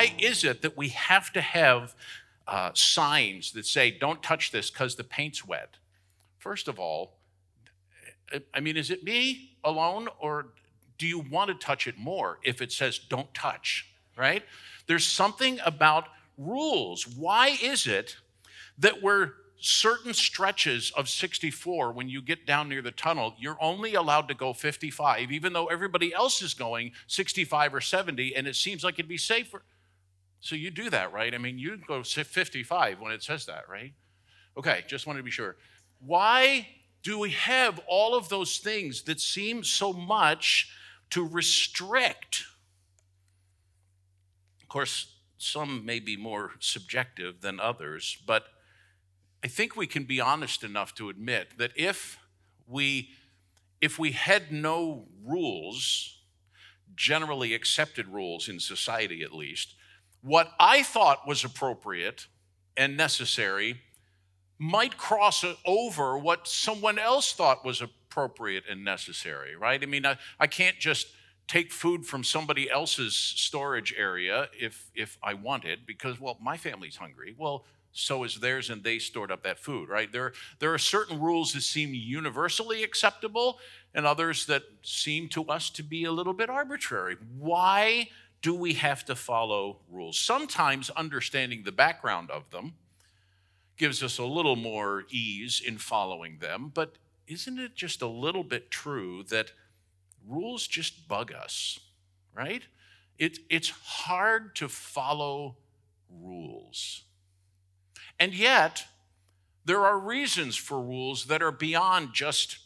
why is it that we have to have uh, signs that say, don't touch this because the paint's wet? First of all, I mean, is it me alone, or do you want to touch it more if it says don't touch, right? There's something about rules. Why is it that we're certain stretches of 64 when you get down near the tunnel you're only allowed to go 55 even though everybody else is going 65 or 70 and it seems like it'd be safer so you do that right? I mean you go 55 when it says that right? Okay just wanted to be sure. Why do we have all of those things that seem so much to restrict? Of course some may be more subjective than others but I think we can be honest enough to admit that if we if we had no rules, generally accepted rules in society at least, what I thought was appropriate and necessary might cross over what someone else thought was appropriate and necessary, right? I mean, I, I can't just take food from somebody else's storage area if if I want it because well my family's hungry. Well, so is theirs, and they stored up that food, right? There, there are certain rules that seem universally acceptable and others that seem to us to be a little bit arbitrary. Why do we have to follow rules? Sometimes understanding the background of them gives us a little more ease in following them, but isn't it just a little bit true that rules just bug us, right? It, it's hard to follow rules. And yet, there are reasons for rules that are beyond just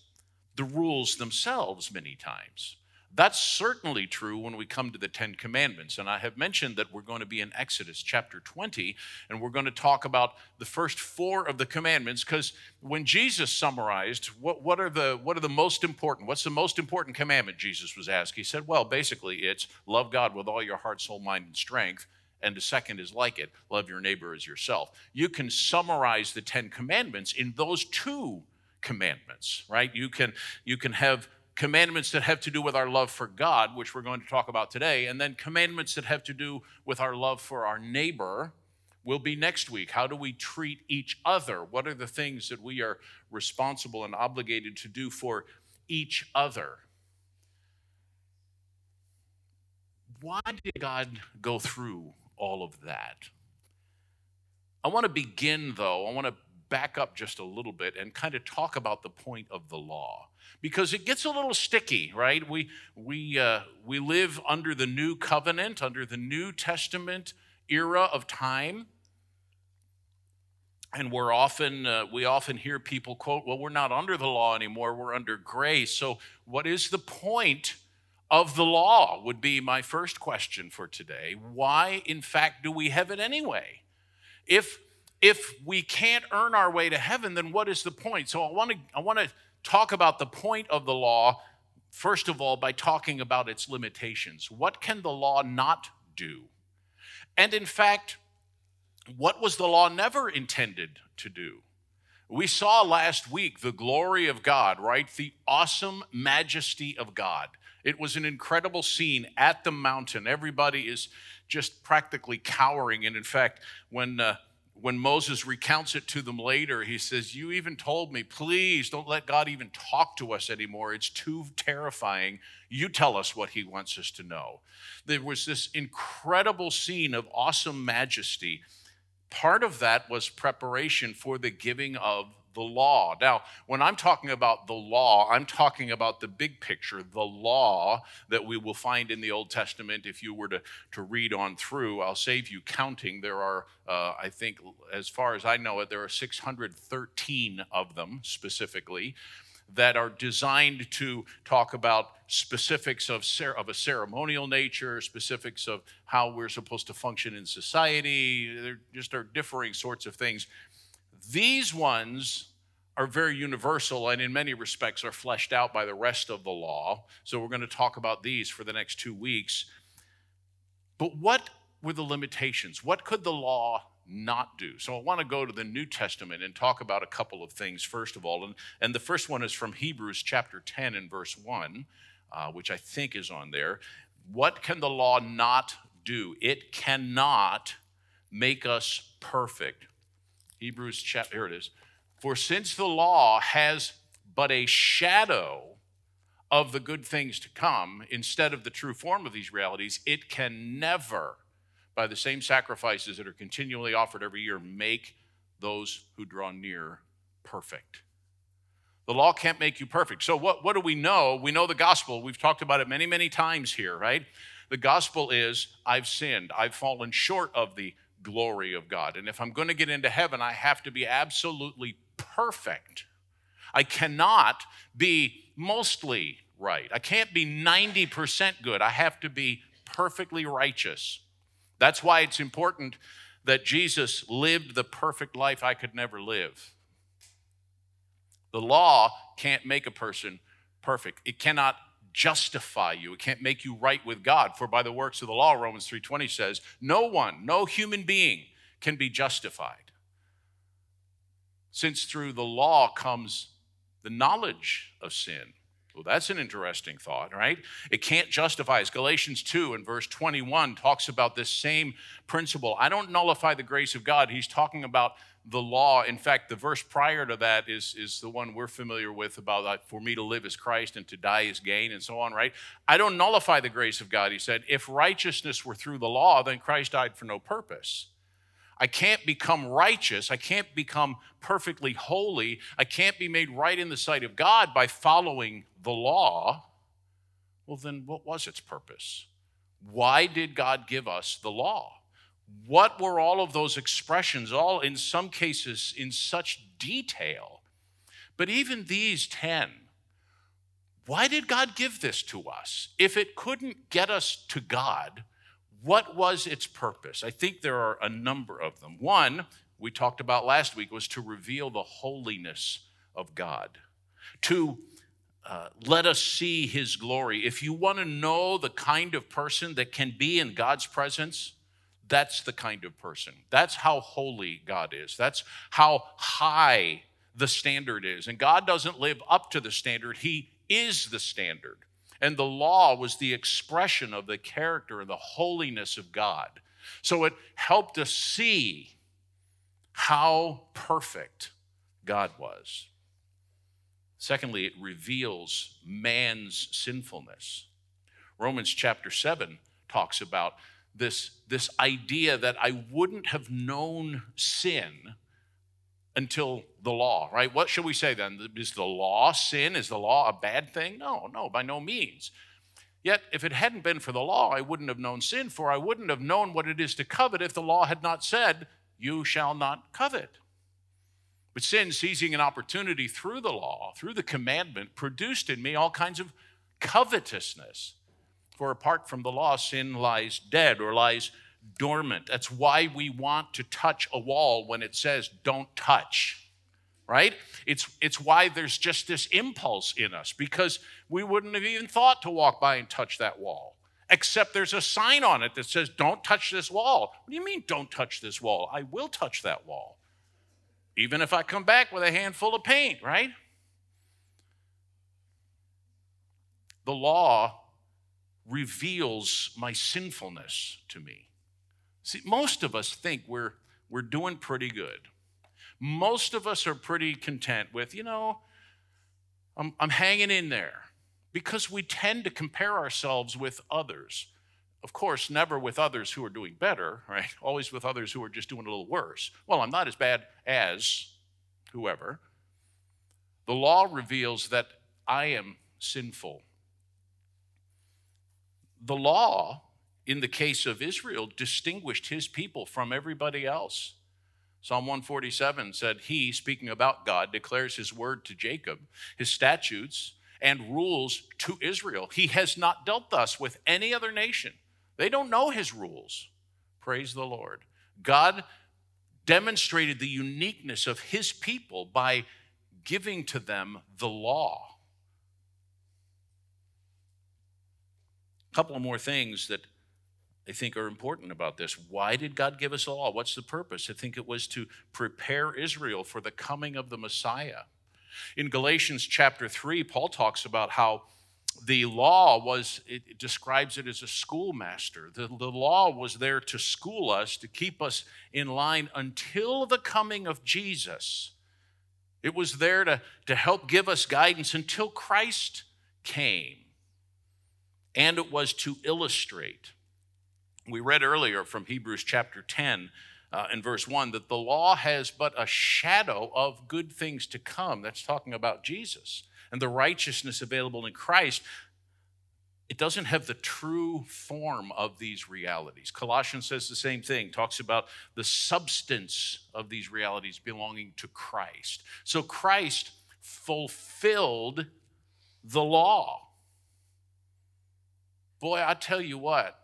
the rules themselves, many times. That's certainly true when we come to the Ten Commandments. And I have mentioned that we're going to be in Exodus chapter 20, and we're going to talk about the first four of the commandments, because when Jesus summarized what, what, are the, what are the most important, what's the most important commandment, Jesus was asked. He said, Well, basically, it's love God with all your heart, soul, mind, and strength, and the second is like it love your neighbor as yourself. You can summarize the 10 commandments in those two commandments, right? You can you can have commandments that have to do with our love for God, which we're going to talk about today, and then commandments that have to do with our love for our neighbor will be next week. How do we treat each other? What are the things that we are responsible and obligated to do for each other? Why did God go through all of that. I want to begin, though, I want to back up just a little bit and kind of talk about the point of the law because it gets a little sticky right we we uh, we live under the new covenant under the new testament era of time and we're often uh, we often hear people quote well we're not under the law anymore we're under grace so what is the point of the law would be my first question for today. Why, in fact, do we have it anyway? If if we can't earn our way to heaven, then what is the point? So I want to I want to talk about the point of the law first of all by talking about its limitations. What can the law not do? And in fact, what was the law never intended to do? We saw last week the glory of God, right? The awesome majesty of God. It was an incredible scene at the mountain. Everybody is just practically cowering. And in fact, when uh, when Moses recounts it to them later, he says, You even told me, please don't let God even talk to us anymore. It's too terrifying. You tell us what he wants us to know. There was this incredible scene of awesome majesty. Part of that was preparation for the giving of the law. Now, when I'm talking about the law, I'm talking about the big picture, the law that we will find in the Old Testament. If you were to, to read on through, I'll save you counting. There are, uh, I think, as far as I know it, there are 613 of them specifically that are designed to talk about specifics of, cer- of a ceremonial nature, specifics of how we're supposed to function in society. There just are differing sorts of things. These ones are very universal and in many respects are fleshed out by the rest of the law. So we're going to talk about these for the next two weeks. But what were the limitations? What could the law not do? So I want to go to the New Testament and talk about a couple of things, first of all. And, and the first one is from Hebrews chapter 10 and verse 1, uh, which I think is on there. What can the law not do. It cannot make us perfect. Hebrews chapter, here it is. For since the law has but a shadow of the good things to come instead of the true form of these realities, it can never, by the same sacrifices that are continually offered every year, make those who draw near perfect. The law can't make you perfect. So, what, what do we know? We know the gospel. We've talked about it many, many times here, right? The gospel is I've sinned, I've fallen short of the glory of God. And if I'm going to get into heaven, I have to be absolutely perfect. I cannot be mostly right. I can't be 90% good. I have to be perfectly righteous. That's why it's important that Jesus lived the perfect life I could never live. The law can't make a person perfect. It cannot justify you. It can't make you right with God. For by the works of the law, Romans 3:20 says, no one, no human being can be justified. Since through the law comes the knowledge of sin. Well, that's an interesting thought, right? It can't justify us. Galatians 2 and verse 21 talks about this same principle. I don't nullify the grace of God. He's talking about the law. In fact, the verse prior to that is, is the one we're familiar with about for me to live as Christ and to die is gain and so on, right? I don't nullify the grace of God. He said, if righteousness were through the law, then Christ died for no purpose. I can't become righteous. I can't become perfectly holy. I can't be made right in the sight of God by following the law. Well, then what was its purpose? Why did God give us the law? What were all of those expressions, all in some cases in such detail? But even these 10, why did God give this to us? If it couldn't get us to God, what was its purpose? I think there are a number of them. One, we talked about last week, was to reveal the holiness of God, to uh, let us see his glory. If you want to know the kind of person that can be in God's presence, that's the kind of person. That's how holy God is. That's how high the standard is. And God doesn't live up to the standard, He is the standard. And the law was the expression of the character and the holiness of God. So it helped us see how perfect God was. Secondly, it reveals man's sinfulness. Romans chapter 7 talks about this, this idea that I wouldn't have known sin until the law, right? What should we say then? Is the law sin? Is the law a bad thing? No, no, by no means. Yet, if it hadn't been for the law, I wouldn't have known sin, for I wouldn't have known what it is to covet if the law had not said, You shall not covet. But sin, seizing an opportunity through the law, through the commandment, produced in me all kinds of covetousness. For apart from the law, sin lies dead or lies dormant. That's why we want to touch a wall when it says don't touch, right? It's, it's why there's just this impulse in us because we wouldn't have even thought to walk by and touch that wall, except there's a sign on it that says don't touch this wall. What do you mean don't touch this wall? I will touch that wall, even if I come back with a handful of paint, right? The law reveals my sinfulness to me. See, most of us think we're, we're doing pretty good. Most of us are pretty content with, you know, I'm, I'm hanging in there because we tend to compare ourselves with others. Of course, never with others who are doing better, right? Always with others who are just doing a little worse. Well, I'm not as bad as whoever. The law reveals that I am sinful. The law in the case of Israel, distinguished his people from everybody else. Psalm 147 said, He, speaking about God, declares his word to Jacob, his statutes and rules to Israel. He has not dealt thus with any other nation. They don't know his rules. Praise the Lord. God demonstrated the uniqueness of his people by giving to them the law. A couple of more things that I think are important about this. Why did God give us law? What's the purpose? I think it was to prepare Israel for the coming of the Messiah. In Galatians chapter 3, Paul talks about how the law was, it describes it as a schoolmaster. The, the law was there to school us, to keep us in line until the coming of Jesus. It was there to, to help give us guidance until Christ came. And it was to illustrate. We read earlier from Hebrews chapter 10 uh, verse 1 that the law has but a shadow of good things to come. That's talking about Jesus and the righteousness available in Christ. It doesn't have the true form of these realities. Colossians says the same thing, talks about the substance of these realities belonging to Christ. So Christ fulfilled the law. Boy, I tell you what,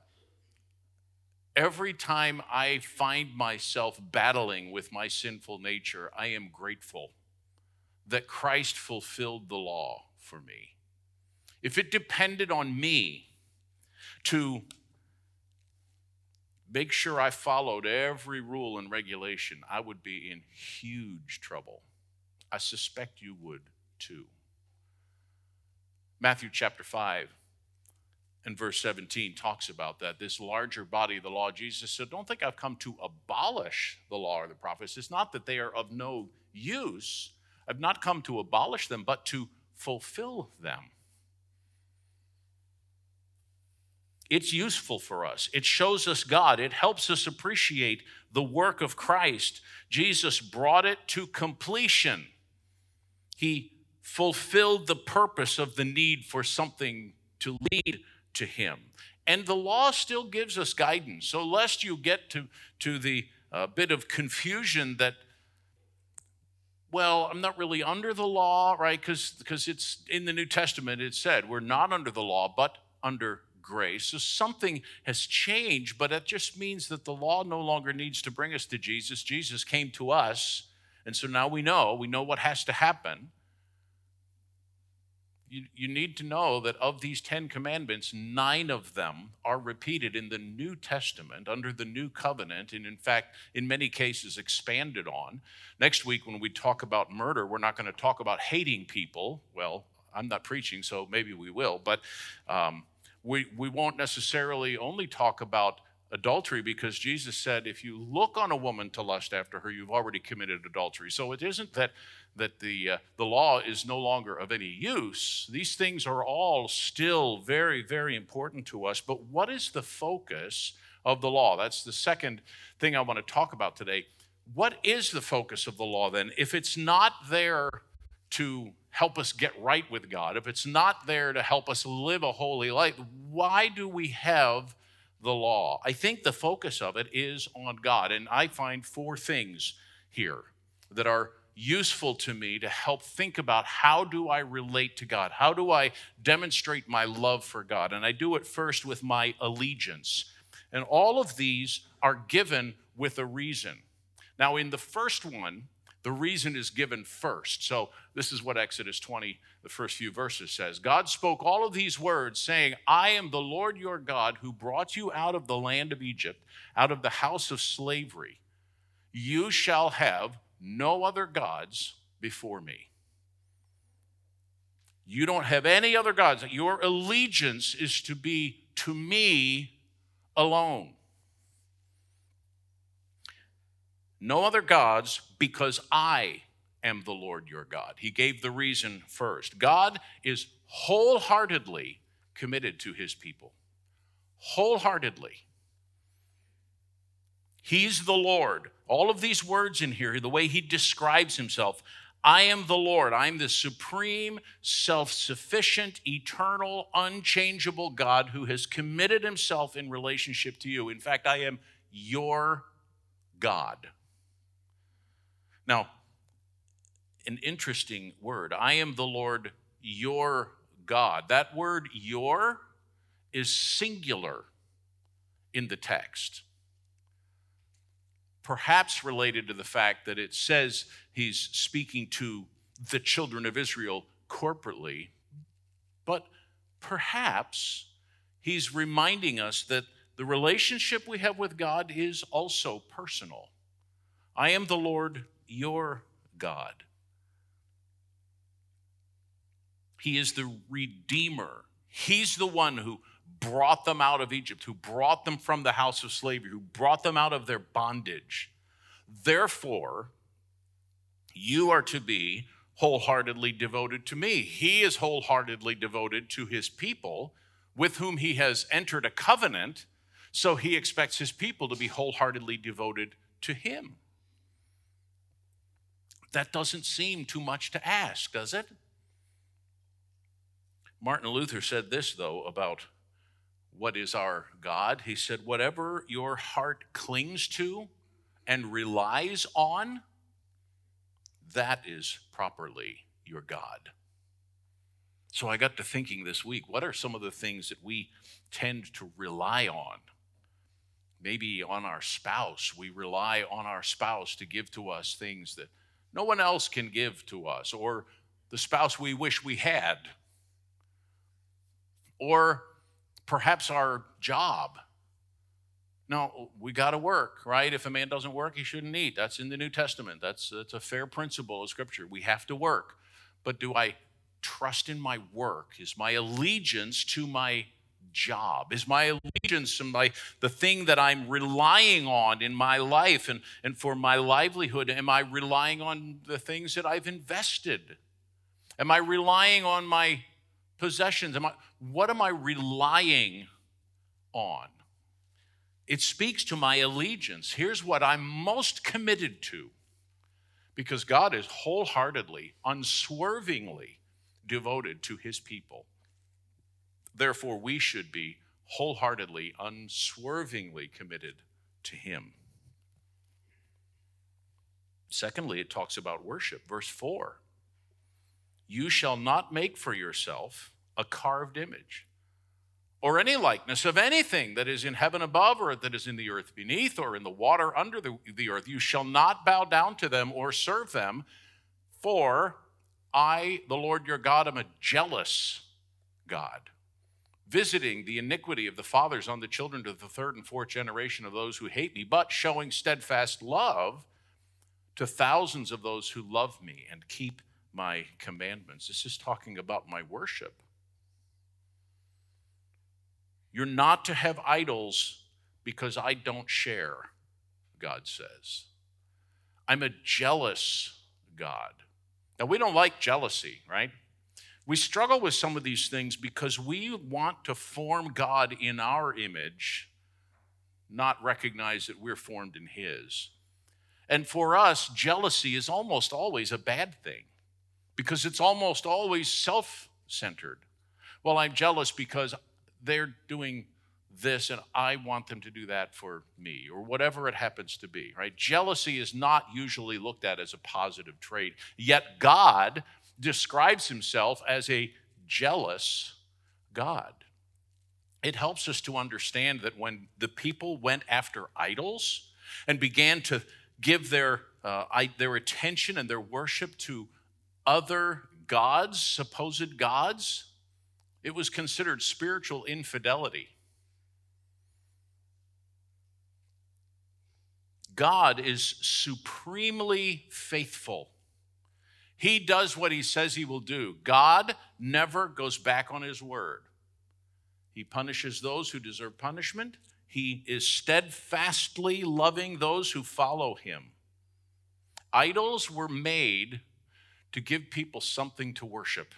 Every time I find myself battling with my sinful nature, I am grateful that Christ fulfilled the law for me. If it depended on me to make sure I followed every rule and regulation, I would be in huge trouble. I suspect you would too. Matthew chapter 5 and verse 17 talks about that. This larger body of the law, Jesus said, Don't think I've come to abolish the law or the prophets. It's not that they are of no use. I've not come to abolish them, but to fulfill them. It's useful for us. It shows us God. It helps us appreciate the work of Christ. Jesus brought it to completion. He fulfilled the purpose of the need for something to lead to him. And the law still gives us guidance. So, lest you get to, to the uh, bit of confusion that, well, I'm not really under the law, right? Because it's in the New Testament, it said we're not under the law, but under grace. So something has changed, but it just means that the law no longer needs to bring us to Jesus. Jesus came to us. And so now we know, we know what has to happen you, you need to know that of these Ten Commandments, nine of them are repeated in the New Testament under the New Covenant, and in fact, in many cases, expanded on. Next week, when we talk about murder, we're not going to talk about hating people. Well, I'm not preaching, so maybe we will, but um, we, we won't necessarily only talk about adultery because Jesus said, if you look on a woman to lust after her, you've already committed adultery. So it isn't that, that the, uh, the law is no longer of any use. These things are all still very, very important to us. But what is the focus of the law? That's the second thing I want to talk about today. What is the focus of the law then? If it's not there to help us get right with God, if it's not there to help us live a holy life, why do we have the law. I think the focus of it is on God. And I find four things here that are useful to me to help think about how do I relate to God? How do I demonstrate my love for God? And I do it first with my allegiance. And all of these are given with a reason. Now, in the first one, the reason is given first. So, this is what Exodus 20, the first few verses says God spoke all of these words, saying, I am the Lord your God who brought you out of the land of Egypt, out of the house of slavery. You shall have no other gods before me. You don't have any other gods. Your allegiance is to be to me alone. No other gods because I am the Lord your God. He gave the reason first. God is wholeheartedly committed to his people. Wholeheartedly. He's the Lord. All of these words in here, the way he describes himself I am the Lord. I'm the supreme, self sufficient, eternal, unchangeable God who has committed himself in relationship to you. In fact, I am your God. Now, an interesting word. I am the Lord your God. That word your is singular in the text. Perhaps related to the fact that it says he's speaking to the children of Israel corporately, but perhaps he's reminding us that the relationship we have with God is also personal. I am the Lord your God. He is the Redeemer. He's the one who brought them out of Egypt, who brought them from the house of slavery, who brought them out of their bondage. Therefore, you are to be wholeheartedly devoted to me. He is wholeheartedly devoted to his people with whom he has entered a covenant, so he expects his people to be wholeheartedly devoted to him. That doesn't seem too much to ask, does it? Martin Luther said this, though, about what is our God. He said, Whatever your heart clings to and relies on, that is properly your God. So I got to thinking this week what are some of the things that we tend to rely on? Maybe on our spouse. We rely on our spouse to give to us things that no one else can give to us, or the spouse we wish we had, or perhaps our job. No, we got to work, right? If a man doesn't work, he shouldn't eat. That's in the New Testament. That's, that's a fair principle of Scripture. We have to work. But do I trust in my work? Is my allegiance to my job? Is my allegiance to my the thing that I'm relying on in my life and, and for my livelihood? Am I relying on the things that I've invested? Am I relying on my possessions? Am I, what am I relying on? It speaks to my allegiance. Here's what I'm most committed to because God is wholeheartedly, unswervingly devoted to his people. Therefore, we should be wholeheartedly, unswervingly committed to him. Secondly, it talks about worship. Verse 4 You shall not make for yourself a carved image or any likeness of anything that is in heaven above, or that is in the earth beneath, or in the water under the, the earth. You shall not bow down to them or serve them, for I, the Lord your God, am a jealous God, visiting the iniquity of the fathers on the children to the third and fourth generation of those who hate me, but showing steadfast love to thousands of those who love me and keep my commandments. This is talking about my worship. You're not to have idols because I don't share, God says. I'm a jealous God. Now, we don't like jealousy, right? We struggle with some of these things because we want to form God in our image, not recognize that we're formed in His. And for us, jealousy is almost always a bad thing because it's almost always self centered. Well, I'm jealous because they're doing this and I want them to do that for me, or whatever it happens to be, right? Jealousy is not usually looked at as a positive trait, yet God describes himself as a jealous God. It helps us to understand that when the people went after idols and began to give their, uh, their attention and their worship to other gods, supposed gods, it was considered spiritual infidelity. God is supremely faithful. He does what he says he will do. God never goes back on his word. He punishes those who deserve punishment. He is steadfastly loving those who follow him. Idols were made to give people something to worship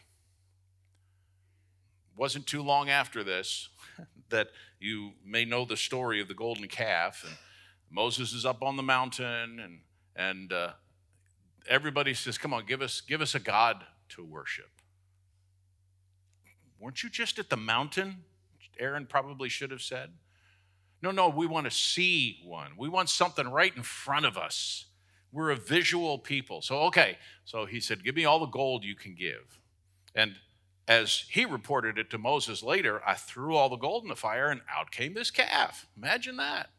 It wasn't too long after this that you may know the story of the golden calf. And Moses is up on the mountain, and and uh, everybody says, "Come on, give us give us a god to worship." Weren't you just at the mountain? Aaron probably should have said. No, no, we want to see one. We want something right in front of us. We're a visual people. So, okay. So he said, Give me all the gold you can give. And as he reported it to Moses later, I threw all the gold in the fire and out came this calf. Imagine that.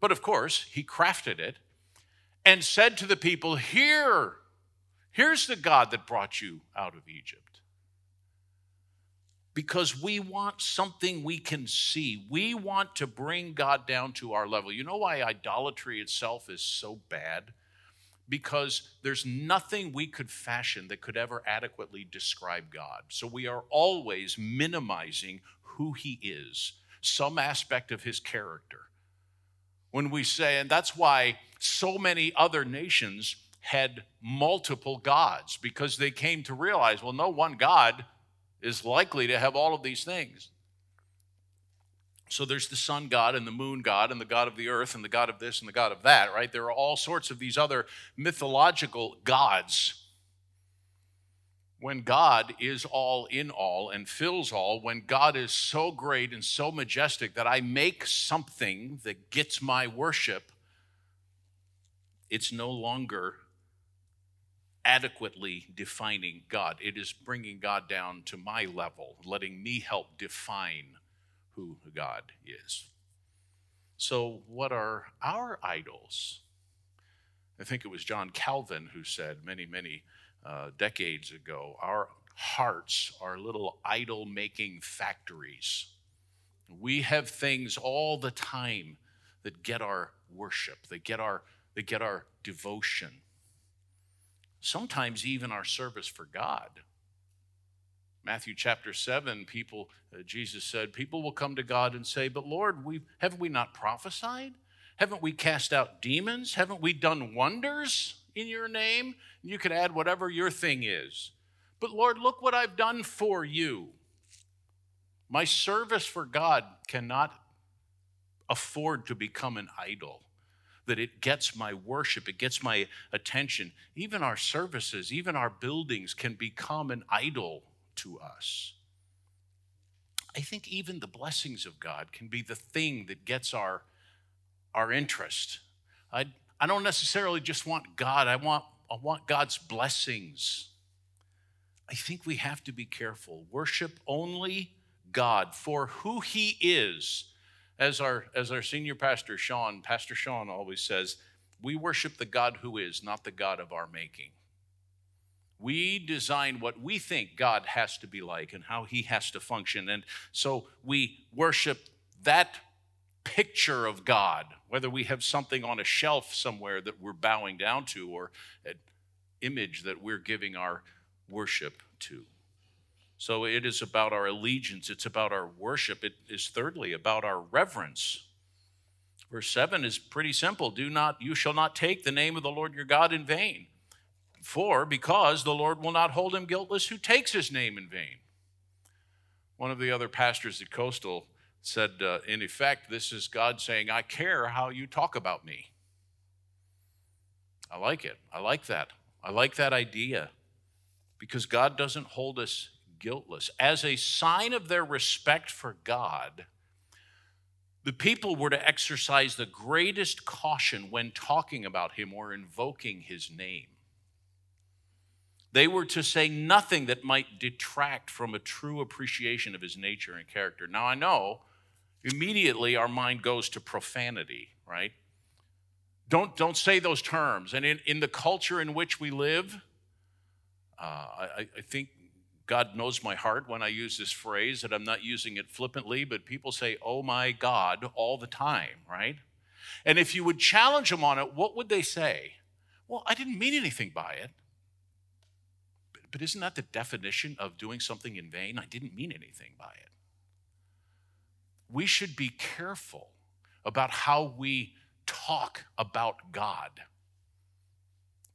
But of course, he crafted it and said to the people, Here, here's the God that brought you out of Egypt. Because we want something we can see. We want to bring God down to our level. You know why idolatry itself is so bad? because there's nothing we could fashion that could ever adequately describe God. So we are always minimizing who He is, some aspect of His character. When we say, and that's why so many other nations had multiple gods, because they came to realize, well, no one God is likely to have all of these things. So there's the sun god and the moon god and the god of the earth and the god of this and the god of that, right? There are all sorts of these other mythological gods. When God is all in all and fills all, when God is so great and so majestic that I make something that gets my worship, it's no longer adequately defining God. It is bringing God down to my level, letting me help define who God is. So, what are our idols? I think it was John Calvin who said many, many uh, decades ago our hearts are little idol making factories. We have things all the time that get our worship, that get our, that get our devotion, sometimes even our service for God. Matthew chapter 7, people, uh, Jesus said, people will come to God and say, But Lord, we, haven't we not prophesied? Haven't we cast out demons? Haven't we done wonders in your name? You can add whatever your thing is. But Lord, look what I've done for you. My service for God cannot afford to become an idol that it gets my worship, it gets my attention. Even our services, even our buildings can become an idol to us. I think even the blessings of God can be the thing that gets our, our interest. I, I don't necessarily just want God, I want, I want God's blessings. I think we have to be careful. Worship only God for who He is. As our, as our senior pastor, Sean, Pastor Sean always says, we worship the God who is, not the God of our making. We design what we think God has to be like and how he has to function. And so we worship that picture of God, whether we have something on a shelf somewhere that we're bowing down to or an image that we're giving our worship to. So it is about our allegiance, it's about our worship. It is thirdly about our reverence. Verse 7 is pretty simple. Do not you shall not take the name of the Lord your God in vain. For, because the Lord will not hold him guiltless who takes his name in vain. One of the other pastors at Coastal said, uh, in effect, this is God saying, I care how you talk about me. I like it. I like that. I like that idea because God doesn't hold us guiltless. As a sign of their respect for God, the people were to exercise the greatest caution when talking about him or invoking his name. They were to say nothing that might detract from a true appreciation of his nature and character. Now, I know immediately our mind goes to profanity, right? Don't, don't say those terms. And in, in the culture in which we live, uh, I, I think God knows my heart when I use this phrase, that I'm not using it flippantly, but people say, oh my God, all the time, right? And if you would challenge them on it, what would they say? Well, I didn't mean anything by it. But isn't that the definition of doing something in vain? I didn't mean anything by it. We should be careful about how we talk about God.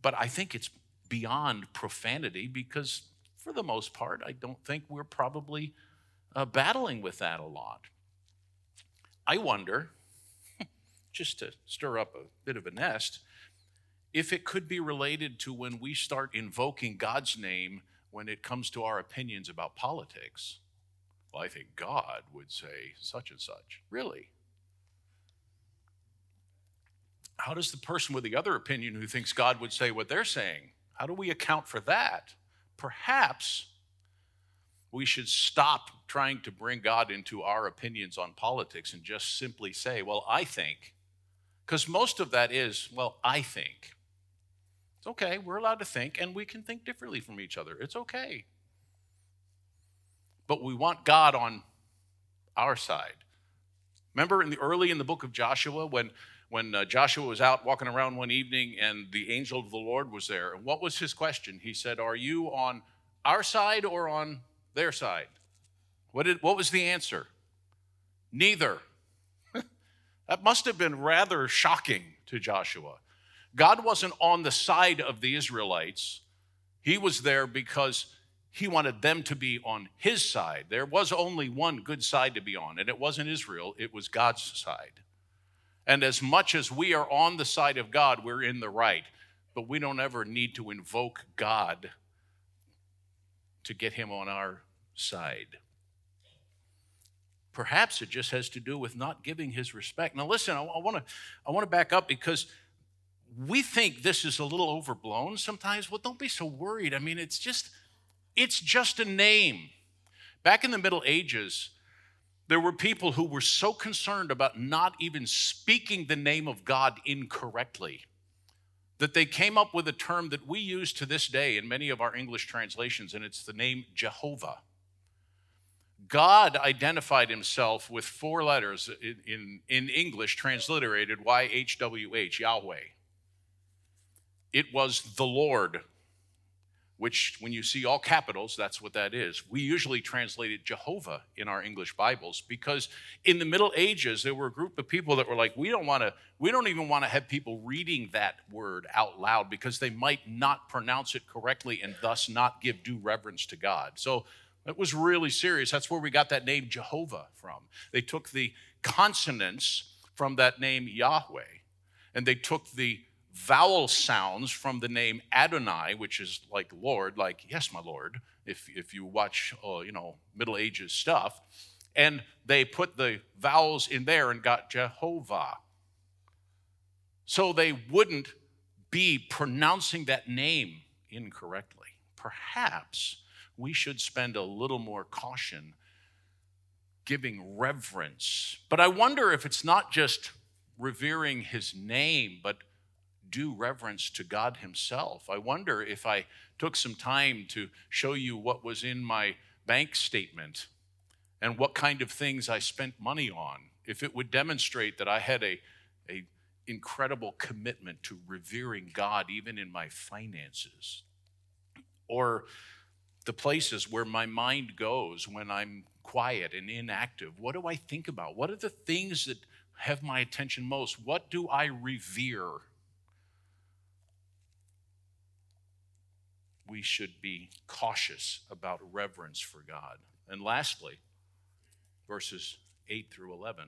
But I think it's beyond profanity because, for the most part, I don't think we're probably uh, battling with that a lot. I wonder, just to stir up a bit of a nest, if it could be related to when we start invoking God's name when it comes to our opinions about politics. Well, I think God would say such and such. Really? How does the person with the other opinion who thinks God would say what they're saying? How do we account for that? Perhaps we should stop trying to bring God into our opinions on politics and just simply say, well, I think. Because most of that is, well, I think. It's okay. We're allowed to think, and we can think differently from each other. It's okay. But we want God on our side. Remember in the early in the book of Joshua when when uh, Joshua was out walking around one evening and the angel of the Lord was there. And what was his question? He said, Are you on our side or on their side? What, did, what was the answer? Neither. that must have been rather shocking to Joshua. God wasn't on the side of the Israelites, He was there because He wanted them to be on His side. There was only one good side to be on, and it wasn't Israel, it was God's side. And as much as we are on the side of God, we're in the right. But we don't ever need to invoke God to get Him on our side. Perhaps it just has to do with not giving his respect. Now, listen, I, want to I want to back up because we think this is a little overblown sometimes. Well, don't be so worried. I mean, it's just it's just a name. Back in the Middle Ages, there were people who were so concerned about not even speaking the name of God incorrectly that they came up with a term that we use to this day in many of our English translations, and it's the name Jehovah. God identified himself with four letters in, in, in English transliterated YHWH, Yahweh. It was the Lord, which, when you see all capitals, that's what that is. We usually translate it Jehovah in our English Bibles because in the Middle Ages, there were a group of people that were like, we don't want to, we don't even want to have people reading that word out loud because they might not pronounce it correctly and thus not give due reverence to God. So it was really serious. That's where we got that name Jehovah from. They took the consonants from that name Yahweh, and they took the vowel sounds from the name Adonai, which is like Lord, like yes, my Lord. If if you watch, uh, you know, Middle Ages stuff, and they put the vowels in there and got Jehovah. So they wouldn't be pronouncing that name incorrectly. Perhaps we should spend a little more caution giving reverence. But I wonder if it's not just revering his name, but due reverence to God himself. I wonder if I took some time to show you what was in my bank statement and what kind of things I spent money on, if it would demonstrate that I had a, a incredible commitment to revering God even in my finances. Or the places where my mind goes when I'm quiet and inactive. What do I think about? What are the things that have my attention most? What do I revere? We should be cautious about reverence for God. And lastly, verses 8 through 11.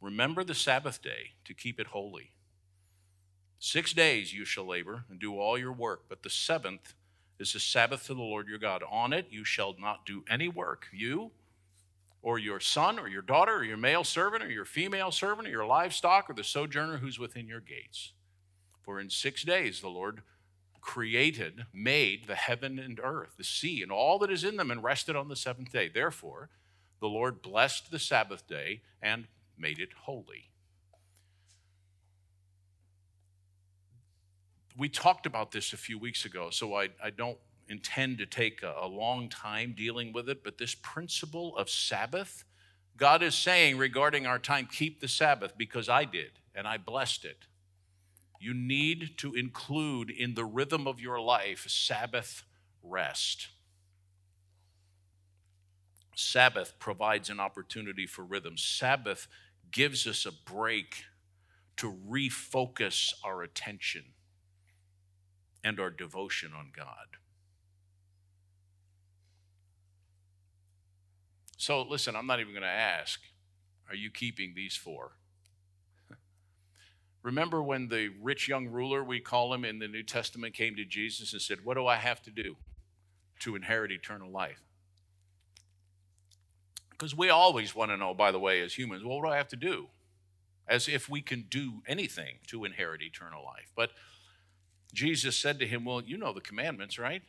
Remember the Sabbath day to keep it holy. Six days you shall labor and do all your work, but the seventh is the Sabbath to the Lord your God. On it you shall not do any work, you or your son or your daughter or your male servant or your female servant or your livestock or the sojourner who's within your gates. For in six days the Lord created, made the heaven and earth, the sea, and all that is in them, and rested on the seventh day. Therefore, the Lord blessed the Sabbath day and made it holy. we talked about this a few weeks ago, so I, I don't intend to take a, a long time dealing with it, but this principle of Sabbath, God is saying regarding our time, keep the Sabbath because I did and I blessed it. You need to include in the rhythm of your life Sabbath rest. Sabbath provides an opportunity for rhythm. Sabbath gives us a break to refocus our attention and our devotion on God. So, listen, I'm not even going to ask, are you keeping these four? Remember when the rich young ruler, we call him in the New Testament, came to Jesus and said, What do I have to do to inherit eternal life? Because we always want to know, by the way, as humans, well, what do I have to do? As if we can do anything to inherit eternal life. But Jesus said to him, Well, you know the commandments, right?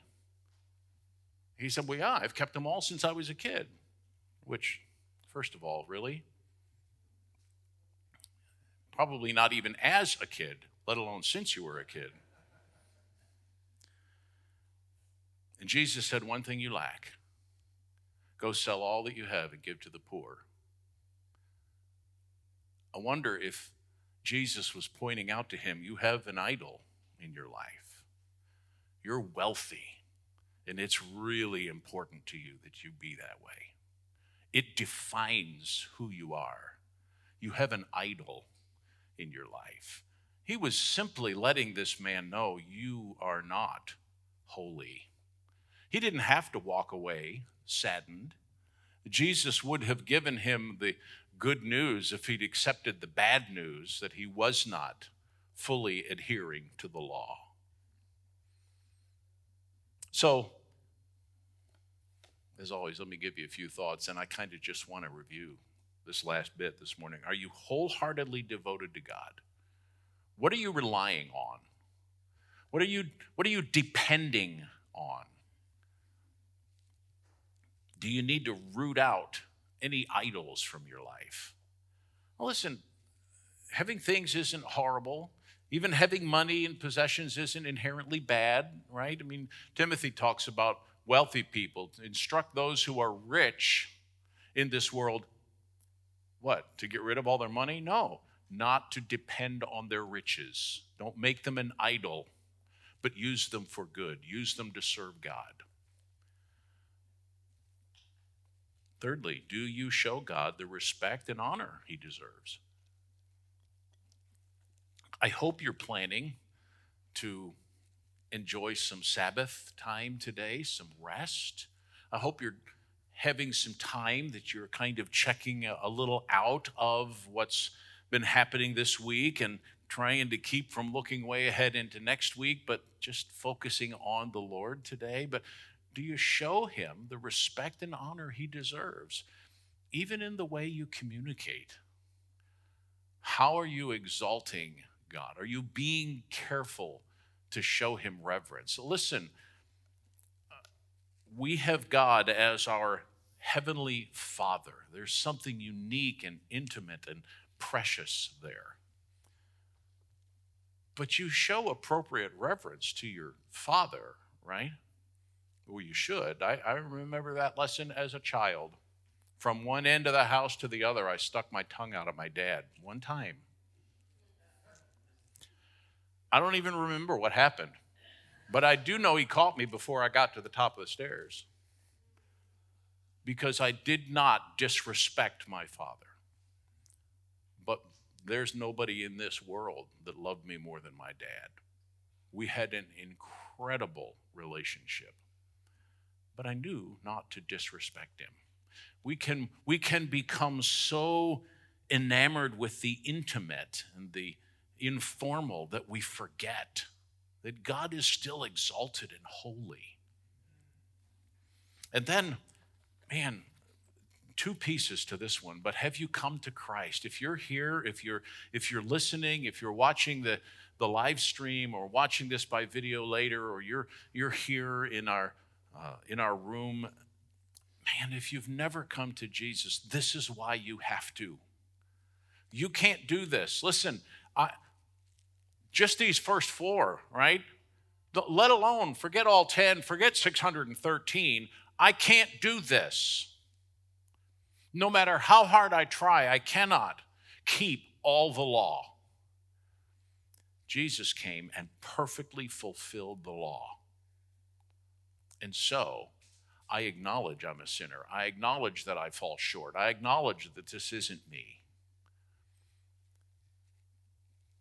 He said, Well, yeah, I've kept them all since I was a kid. Which, first of all, really? Probably not even as a kid, let alone since you were a kid. And Jesus said, One thing you lack go sell all that you have and give to the poor. I wonder if Jesus was pointing out to him, You have an idol in your life. You're wealthy, and it's really important to you that you be that way. It defines who you are. You have an idol in your life. He was simply letting this man know you are not holy. He didn't have to walk away saddened. Jesus would have given him the good news if he'd accepted the bad news that he was not fully adhering to the law. So, as always, let me give you a few thoughts, and I kind of just want to review this last bit this morning. Are you wholeheartedly devoted to God? What are you relying on? What are you, what are you depending on? Do you need to root out any idols from your life? Well, listen, having things isn't horrible. Even having money and possessions isn't inherently bad, right? I mean, Timothy talks about wealthy people, instruct those who are rich in this world what? To get rid of all their money? No, not to depend on their riches. Don't make them an idol, but use them for good. Use them to serve God. Thirdly, do you show God the respect and honor he deserves? I hope you're planning to enjoy some Sabbath time today, some rest. I hope you're having some time that you're kind of checking a, little out of what's been happening this week and trying to keep from looking way ahead into next week, but just focusing on the Lord today. But do you show him the respect and honor he deserves, even in the way you communicate? How are you exalting God? Are you being careful to show him reverence? Listen, we have God as our heavenly Father. There's something unique and intimate and precious there. But you show appropriate reverence to your Father, right? Well, you should. I, I remember that lesson as a child. From one end of the house to the other, I stuck my tongue out at my dad one time. I don't even remember what happened. But I do know he caught me before I got to the top of the stairs because I did not disrespect my father. But there's nobody in this world that loved me more than my dad. We had an incredible relationship, but I knew not to disrespect him. We can, we can become so enamored with the intimate and the informal that we forget that God is still exalted and holy. And then, man, two pieces to this one but have you come to christ? If you're here if you're if you're listening if you're watching the the live stream or watching this by video later or you're you're here in our uh, in our room man if you've never come to jesus this is why you have to. You can't do this. Listen i just these first four, right? Let alone forget all 10, forget 613. I can't do this. No matter how hard I try, I cannot keep all the law. Jesus came and perfectly fulfilled the law. And so, I acknowledge I'm a sinner. I acknowledge that I fall short. I acknowledge that this isn't me.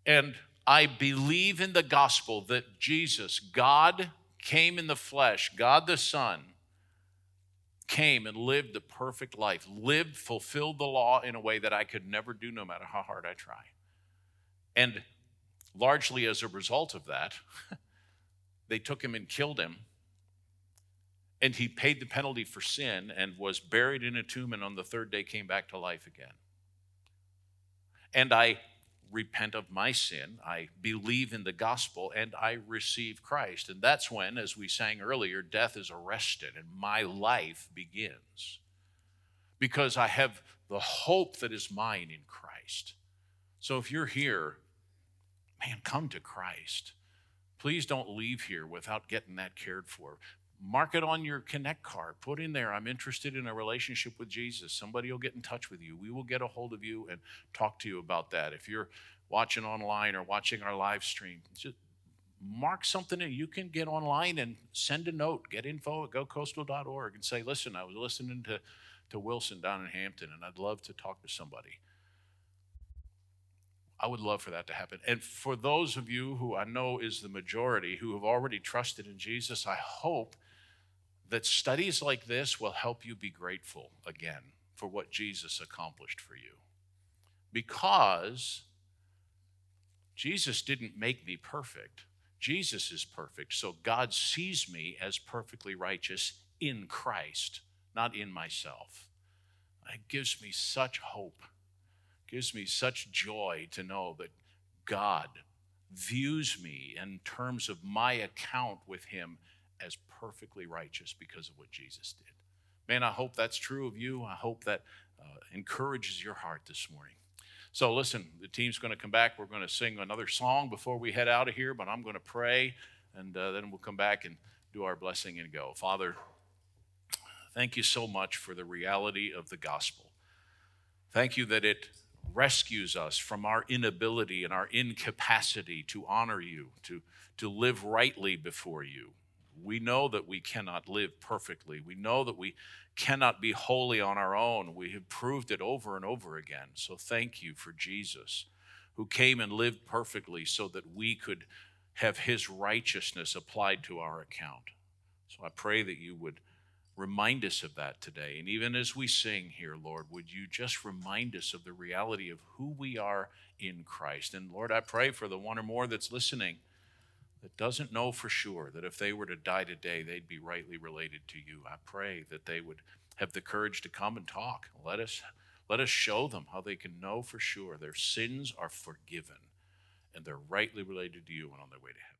And I believe in the gospel that Jesus, God came in the flesh, God the Son, came and lived the perfect life, lived, fulfilled the law in a way that I could never do no matter how hard I try. And largely as a result of that, they took him and killed him. And he paid the penalty for sin and was buried in a tomb, and on the third day came back to life again. And I repent of my sin, I believe in the gospel, and I receive Christ. And that's when, as we sang earlier, death is arrested and my life begins. Because I have the hope that is mine in Christ. So if you're here, man, come to Christ. Please don't leave here without getting that cared for. Mark it on your Connect card. Put in there, I'm interested in a relationship with Jesus. Somebody will get in touch with you. We will get a hold of you and talk to you about that. If you're watching online or watching our live stream, just mark something in. You can get online and send a note, get info at gocoastal.org and say, listen, I was listening to, to Wilson down in Hampton and I'd love to talk to somebody. I would love for that to happen. And for those of you who I know is the majority who have already trusted in Jesus, I hope that studies like this will help you be grateful again for what Jesus accomplished for you. Because Jesus didn't make me perfect. Jesus is perfect. So God sees me as perfectly righteous in Christ, not in myself. It gives me such hope, gives me such joy to know that God views me in terms of my account with Him as perfectly righteous because of what Jesus did. Man, I hope that's true of you. I hope that uh, encourages your heart this morning. So, listen, the team's going to come back. We're going to sing another song before we head out of here, but I'm going to pray, and uh, then we'll come back and do our blessing and go. Father, thank you so much for the reality of the gospel. Thank you that it rescues us from our inability and our incapacity to honor you, to, to live rightly before you. We know that we cannot live perfectly. We know that we cannot be holy on our own. We have proved it over and over again. So thank you for Jesus, who came and lived perfectly so that we could have his righteousness applied to our account. So I pray that you would remind us of that today. And even as we sing here, Lord, would you just remind us of the reality of who we are in Christ? And Lord, I pray for the one or more that's listening that doesn't know for sure that if they were to die today, they'd be rightly related to you. I pray that they would have the courage to come and talk. Let us, let us show them how they can know for sure their sins are forgiven and they're rightly related to you and on their way to heaven.